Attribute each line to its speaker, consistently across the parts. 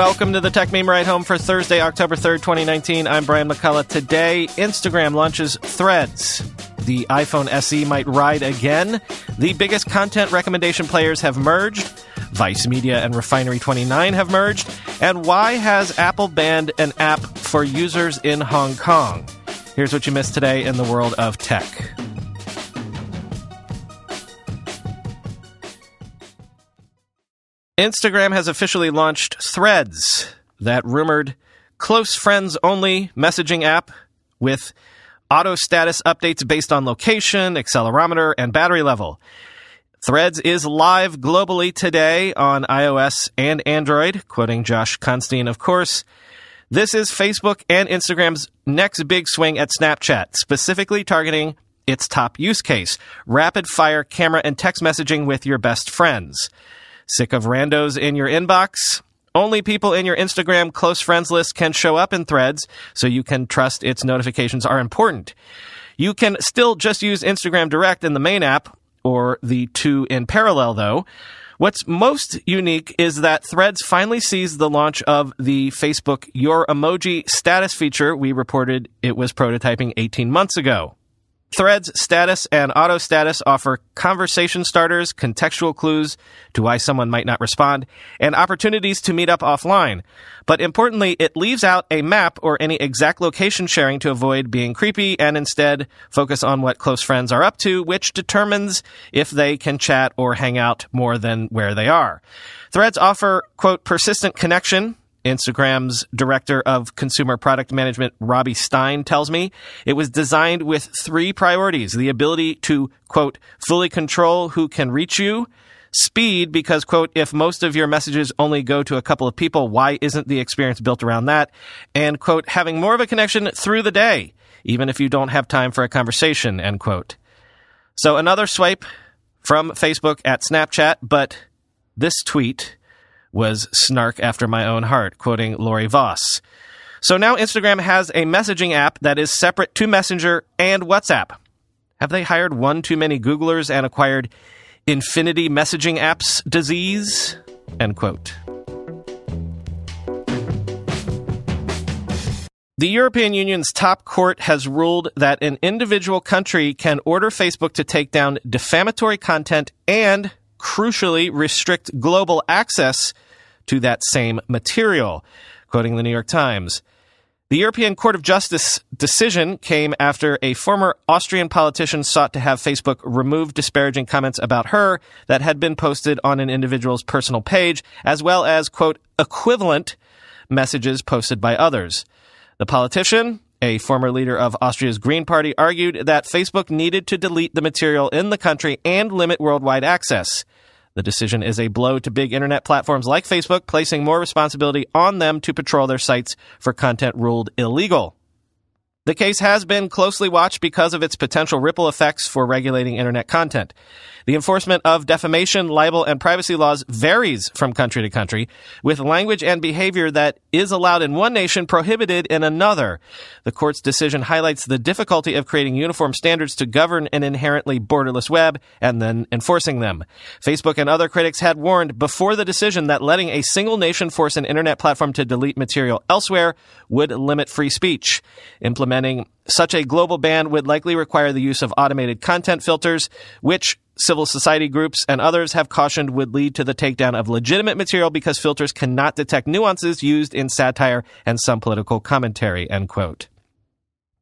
Speaker 1: Welcome to the Techmeme Ride Home for Thursday, October 3rd, 2019. I'm Brian McCullough. Today, Instagram launches Threads. The iPhone SE might ride again. The biggest content recommendation players have merged. Vice Media and Refinery29 have merged. And why has Apple banned an app for users in Hong Kong? Here's what you missed today in the world of tech. Instagram has officially launched Threads, that rumored close friends only messaging app with auto status updates based on location, accelerometer, and battery level. Threads is live globally today on iOS and Android, quoting Josh Constine, of course. This is Facebook and Instagram's next big swing at Snapchat, specifically targeting its top use case rapid fire camera and text messaging with your best friends. Sick of randos in your inbox? Only people in your Instagram close friends list can show up in threads, so you can trust its notifications are important. You can still just use Instagram Direct in the main app, or the two in parallel though. What's most unique is that Threads finally sees the launch of the Facebook Your Emoji status feature we reported it was prototyping 18 months ago. Threads status and auto status offer conversation starters, contextual clues to why someone might not respond, and opportunities to meet up offline. But importantly, it leaves out a map or any exact location sharing to avoid being creepy and instead focus on what close friends are up to, which determines if they can chat or hang out more than where they are. Threads offer, quote, persistent connection, Instagram's director of consumer product management, Robbie Stein, tells me it was designed with three priorities. The ability to, quote, fully control who can reach you. Speed, because, quote, if most of your messages only go to a couple of people, why isn't the experience built around that? And, quote, having more of a connection through the day, even if you don't have time for a conversation, end quote. So another swipe from Facebook at Snapchat, but this tweet was snark after my own heart, quoting Laurie Voss. So now Instagram has a messaging app that is separate to Messenger and WhatsApp. Have they hired one too many Googlers and acquired infinity messaging apps disease? End quote. The European Union's top court has ruled that an individual country can order Facebook to take down defamatory content and crucially restrict global access to that same material, quoting the New York Times. The European Court of Justice decision came after a former Austrian politician sought to have Facebook remove disparaging comments about her that had been posted on an individual's personal page, as well as, quote, equivalent messages posted by others. The politician, a former leader of Austria's Green Party, argued that Facebook needed to delete the material in the country and limit worldwide access. The decision is a blow to big internet platforms like Facebook, placing more responsibility on them to patrol their sites for content ruled illegal. The case has been closely watched because of its potential ripple effects for regulating internet content. The enforcement of defamation, libel, and privacy laws varies from country to country, with language and behavior that is allowed in one nation prohibited in another. The court's decision highlights the difficulty of creating uniform standards to govern an inherently borderless web and then enforcing them. Facebook and other critics had warned before the decision that letting a single nation force an internet platform to delete material elsewhere would limit free speech. Such a global ban would likely require the use of automated content filters, which civil society groups and others have cautioned would lead to the takedown of legitimate material because filters cannot detect nuances used in satire and some political commentary, end quote.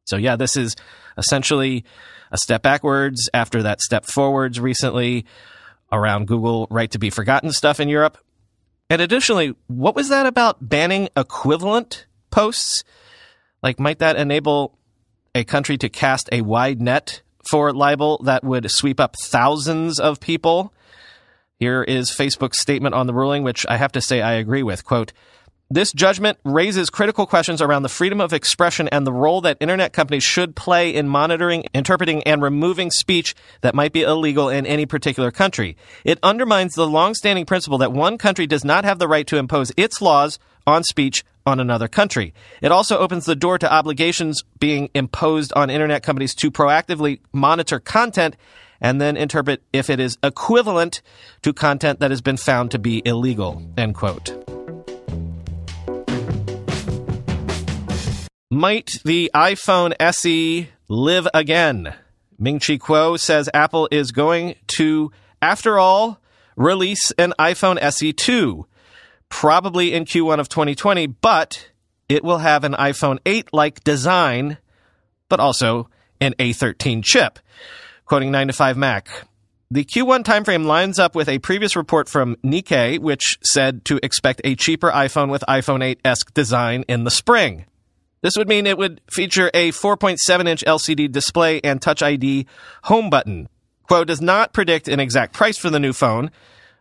Speaker 1: So yeah, this is essentially a step backwards after that step forwards recently around Google right to be forgotten stuff in Europe. And additionally, what was that about banning equivalent posts? Like, might that enable a country to cast a wide net for libel that would sweep up thousands of people. Here is Facebook's statement on the ruling, which I have to say I agree with. Quote, this judgment raises critical questions around the freedom of expression and the role that internet companies should play in monitoring, interpreting, and removing speech that might be illegal in any particular country. It undermines the long-standing principle that one country does not have the right to impose its laws on speech on another country. It also opens the door to obligations being imposed on internet companies to proactively monitor content and then interpret if it is equivalent to content that has been found to be illegal. End quote. Might the iPhone SE live again? Ming Chi Kuo says Apple is going to, after all, release an iPhone SE 2, probably in Q1 of 2020, but it will have an iPhone 8 like design, but also an A13 chip. Quoting 9 to 5 Mac. The Q1 timeframe lines up with a previous report from Nikkei, which said to expect a cheaper iPhone with iPhone 8 esque design in the spring. This would mean it would feature a 4.7 inch LCD display and Touch ID home button. Kuo does not predict an exact price for the new phone.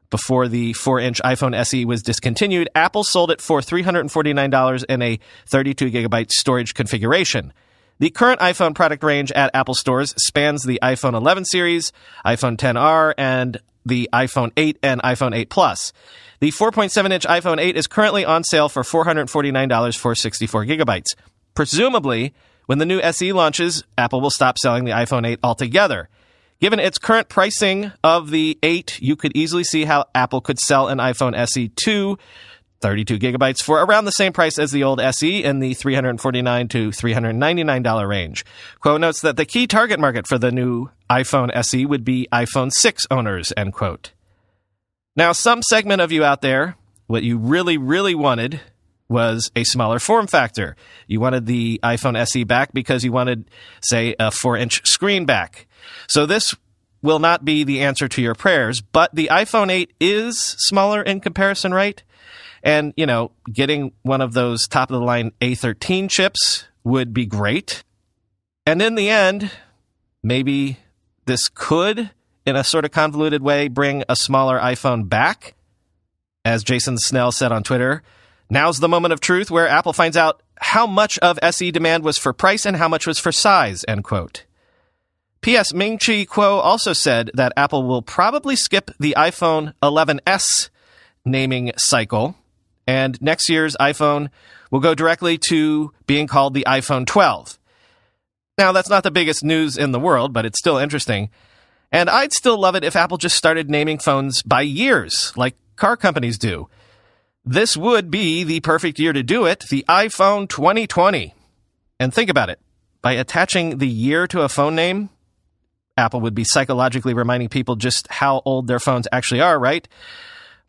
Speaker 1: Before the 4 inch iPhone SE was discontinued, Apple sold it for $349 in a 32 gigabyte storage configuration. The current iPhone product range at Apple stores spans the iPhone 11 series, iPhone 10R, and the iPhone 8 and iPhone 8 Plus. The 4.7 inch iPhone 8 is currently on sale for $449 for 64 gigabytes. Presumably, when the new SE launches, Apple will stop selling the iPhone 8 altogether. Given its current pricing of the 8, you could easily see how Apple could sell an iPhone SE 2 32 gigabytes for around the same price as the old SE in the 349 to $399 range. Kuo notes that the key target market for the new iPhone SE would be iPhone 6 owners, end quote. Now, some segment of you out there, what you really, really wanted was a smaller form factor. You wanted the iPhone SE back because you wanted, say, a 4 inch screen back. So this will not be the answer to your prayers, but the iPhone 8 is smaller in comparison, right? And, you know, getting one of those top of the line A13 chips would be great. And in the end, maybe this could, in a sort of convoluted way, bring a smaller iPhone back. As Jason Snell said on Twitter, now's the moment of truth where Apple finds out how much of SE demand was for price and how much was for size, end quote. P.S. Ming Chi Kuo also said that Apple will probably skip the iPhone 11s naming cycle and next year's iPhone will go directly to being called the iPhone 12. Now, that's not the biggest news in the world, but it's still interesting. And I'd still love it if Apple just started naming phones by years, like car companies do. This would be the perfect year to do it, the iPhone 2020. And think about it. By attaching the year to a phone name, Apple would be psychologically reminding people just how old their phones actually are, right?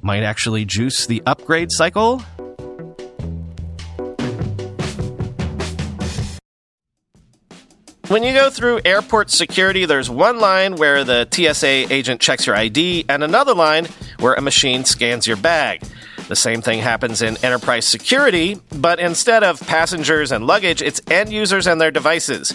Speaker 1: Might actually juice the upgrade cycle. When you go through airport security, there's one line where the TSA agent checks your ID and another line where a machine scans your bag. The same thing happens in enterprise security, but instead of passengers and luggage, it's end users and their devices.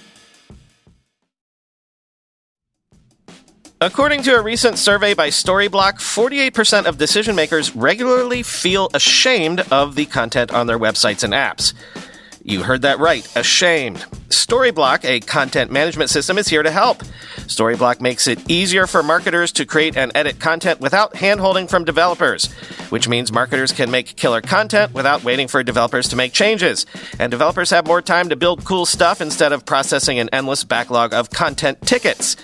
Speaker 1: According to a recent survey by Storyblok, 48% of decision makers regularly feel ashamed of the content on their websites and apps. You heard that right, ashamed. Storyblok, a content management system, is here to help. Storyblok makes it easier for marketers to create and edit content without handholding from developers, which means marketers can make killer content without waiting for developers to make changes. And developers have more time to build cool stuff instead of processing an endless backlog of content tickets.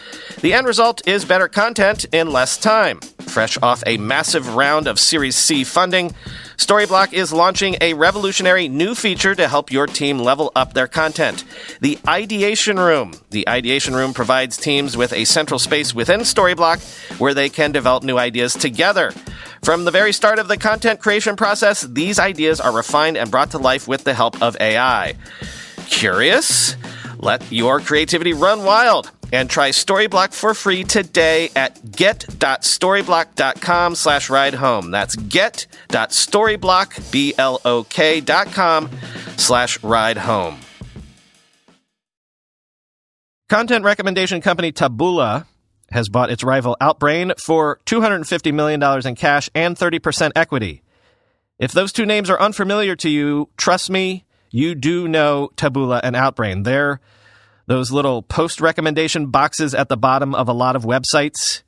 Speaker 1: The end result is better content in less time. Fresh off a massive round of Series C funding, Storyblok is launching a revolutionary new feature to help your team level up their content the Ideation Room. The Ideation Room provides teams with a central space within Storyblok where they can develop new ideas together. From the very start of the content creation process, these ideas are refined and brought to life with the help of AI. Curious? Let your creativity run wild and try Storyblok for free today at get.storyblok.com slash ride home. That's get.storyblok, B-L-O-K dot com slash ride home. Content recommendation company Taboola has bought its rival Outbrain for $250 million in cash and 30% equity. If those two names are unfamiliar to you, trust me, you do know Taboola and Outbrain. They're those little post recommendation boxes at the bottom of a lot of websites.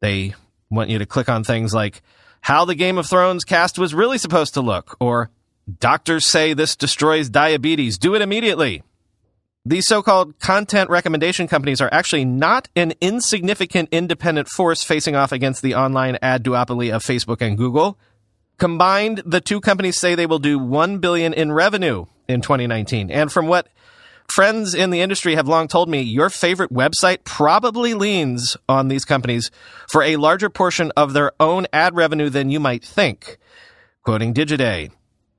Speaker 1: They want you to click on things like how the Game of Thrones cast was really supposed to look, or doctors say this destroys diabetes. Do it immediately. These so called content recommendation companies are actually not an insignificant independent force facing off against the online ad duopoly of Facebook and Google. Combined, the two companies say they will do 1 billion in revenue in 2019. And from what friends in the industry have long told me, your favorite website probably leans on these companies for a larger portion of their own ad revenue than you might think. Quoting Digiday,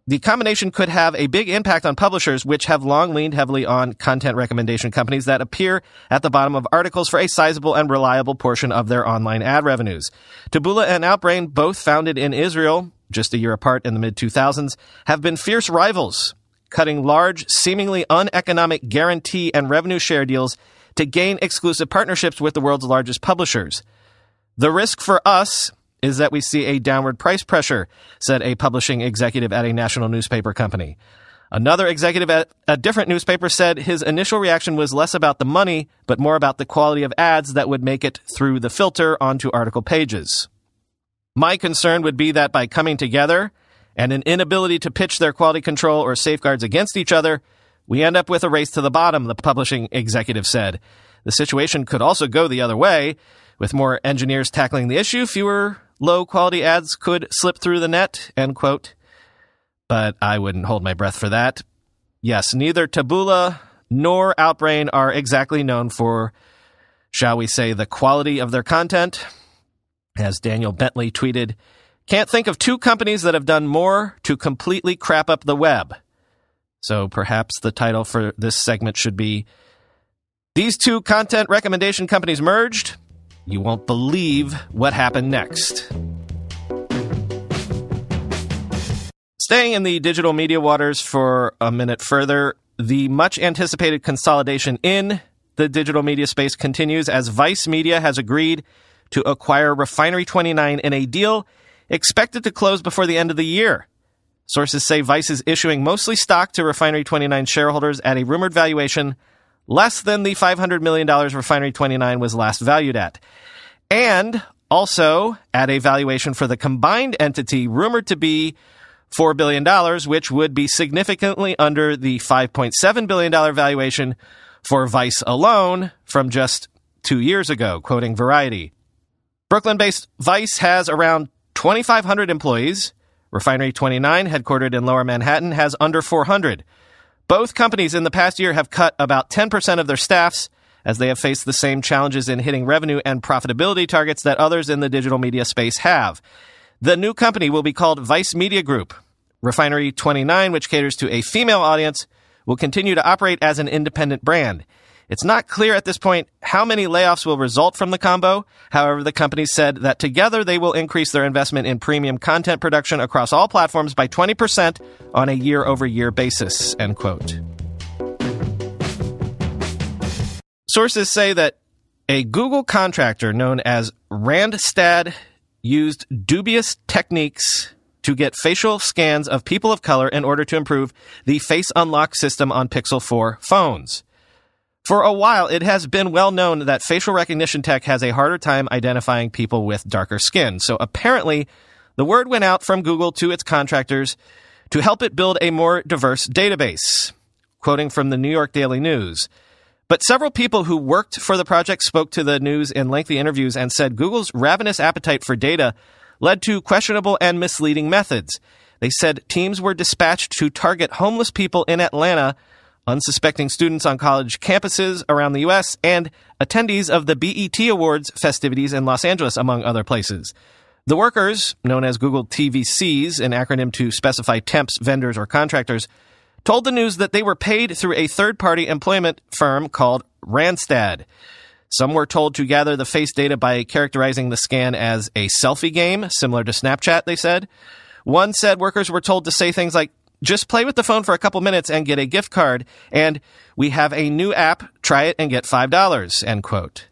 Speaker 1: the combination could have a big impact on publishers, which have long leaned heavily on content recommendation companies that appear at the bottom of articles for a sizable and reliable portion of their online ad revenues. Taboola and Outbrain, both founded in Israel, just a year apart in the mid 2000s, have been fierce rivals, cutting large, seemingly uneconomic guarantee and revenue share deals to gain exclusive partnerships with the world's largest publishers. The risk for us is that we see a downward price pressure, said a publishing executive at a national newspaper company. Another executive at a different newspaper said his initial reaction was less about the money, but more about the quality of ads that would make it through the filter onto article pages. My concern would be that by coming together and an inability to pitch their quality control or safeguards against each other, we end up with a race to the bottom, the publishing executive said. The situation could also go the other way. With more engineers tackling the issue, fewer low quality ads could slip through the net, end quote. But I wouldn't hold my breath for that. Yes, neither Taboola nor Outbrain are exactly known for, shall we say, the quality of their content. As Daniel Bentley tweeted, can't think of two companies that have done more to completely crap up the web. So perhaps the title for this segment should be These two content recommendation companies merged you won't believe what happened next. Staying in the digital media waters for a minute further, the much anticipated consolidation in the digital media space continues as Vice Media has agreed to acquire Refinery 29 in a deal expected to close before the end of the year. Sources say Vice is issuing mostly stock to Refinery 29 shareholders at a rumored valuation less than the $500 million Refinery 29 was last valued at. And also at a valuation for the combined entity rumored to be $4 billion, which would be significantly under the $5.7 billion valuation for Vice alone from just two years ago, quoting Variety. Brooklyn based Vice has around 2,500 employees. Refinery 29, headquartered in lower Manhattan, has under 400. Both companies in the past year have cut about 10% of their staffs as they have faced the same challenges in hitting revenue and profitability targets that others in the digital media space have. The new company will be called Vice Media Group. Refinery 29, which caters to a female audience, will continue to operate as an independent brand. It's not clear at this point how many layoffs will result from the combo. However, the company said that together they will increase their investment in premium content production across all platforms by 20% on a year over year basis. End quote. Sources say that a Google contractor known as Randstad used dubious techniques to get facial scans of people of color in order to improve the face unlock system on Pixel 4 phones. For a while, it has been well known that facial recognition tech has a harder time identifying people with darker skin. So apparently, the word went out from Google to its contractors to help it build a more diverse database. Quoting from the New York Daily News. But several people who worked for the project spoke to the news in lengthy interviews and said Google's ravenous appetite for data led to questionable and misleading methods. They said teams were dispatched to target homeless people in Atlanta unsuspecting students on college campuses around the U.S., and attendees of the BET Awards festivities in Los Angeles, among other places. The workers, known as Google TVCs, an acronym to specify temps, vendors, or contractors, told the news that they were paid through a third party employment firm called Randstad. Some were told to gather the face data by characterizing the scan as a selfie game, similar to Snapchat, they said. One said workers were told to say things like, just play with the phone for a couple minutes and get a gift card. And we have a new app. Try it and get $5. End quote.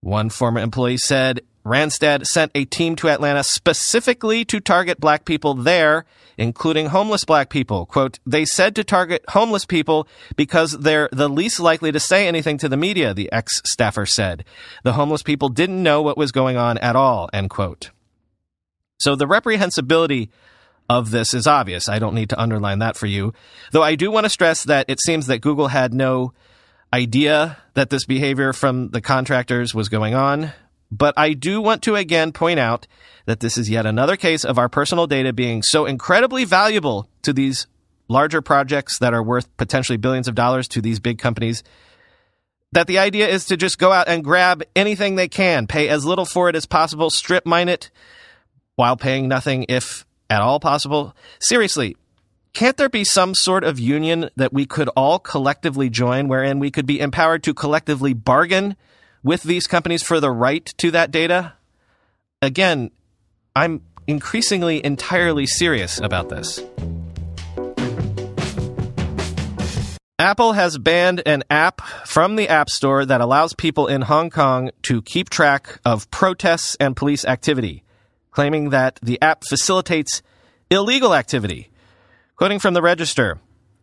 Speaker 1: One former employee said Randstad sent a team to Atlanta specifically to target black people there, including homeless black people. Quote, they said to target homeless people because they're the least likely to say anything to the media, the ex staffer said. The homeless people didn't know what was going on at all, end quote. So the reprehensibility of this is obvious. I don't need to underline that for you. Though I do want to stress that it seems that Google had no idea that this behavior from the contractors was going on. But I do want to again point out that this is yet another case of our personal data being so incredibly valuable to these larger projects that are worth potentially billions of dollars to these big companies that the idea is to just go out and grab anything they can, pay as little for it as possible, strip mine it while paying nothing if at all possible? Seriously, can't there be some sort of union that we could all collectively join wherein we could be empowered to collectively bargain with these companies for the right to that data? Again, I'm increasingly entirely serious about this. Apple has banned an app from the App Store that allows people in Hong Kong to keep track of protests and police activity claiming that the app facilitates illegal activity. Quoting from the register,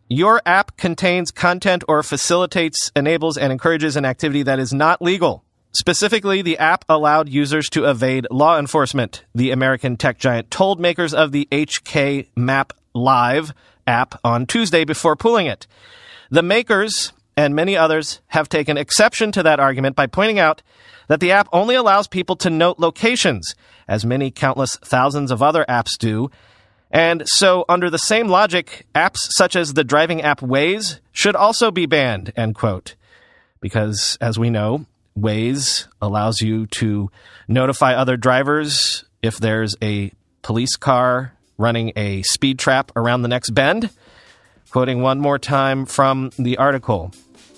Speaker 1: your app contains content or facilitates, enables, and encourages an activity that is not legal. Specifically, the app allowed users to evade law enforcement, the American tech giant told makers of the HK Map Live app on Tuesday before pulling it. The makers and many others have taken exception to that argument by pointing out that the app only allows people to note locations, as many countless thousands of other apps do. And so, under the same logic, apps such as the driving app Waze should also be banned, end quote. Because, as we know, Waze allows you to notify other drivers if there's a police car running a speed trap around the next bend. Quoting one more time from the article.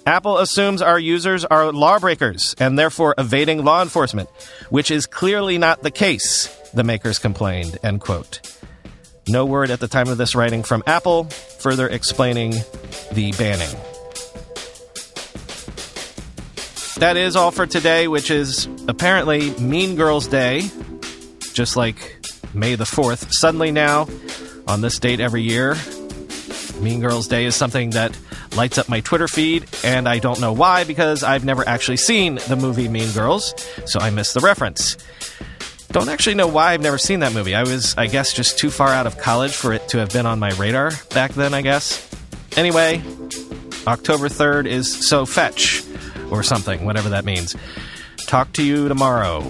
Speaker 1: Apple assumes our users are lawbreakers and therefore evading law enforcement, which is clearly not the case, the makers complained, end quote. No word at the time of this writing from Apple, further explaining the banning. That is all for today, which is apparently Mean Girls Day, just like May the 4th. Suddenly now, on this date every year, Mean Girls Day is something that lights up my Twitter feed, and I don't know why because I've never actually seen the movie Mean Girls, so I miss the reference. Don't actually know why I've never seen that movie. I was, I guess, just too far out of college for it to have been on my radar back then, I guess. Anyway, October 3rd is so fetch, or something, whatever that means. Talk to you tomorrow.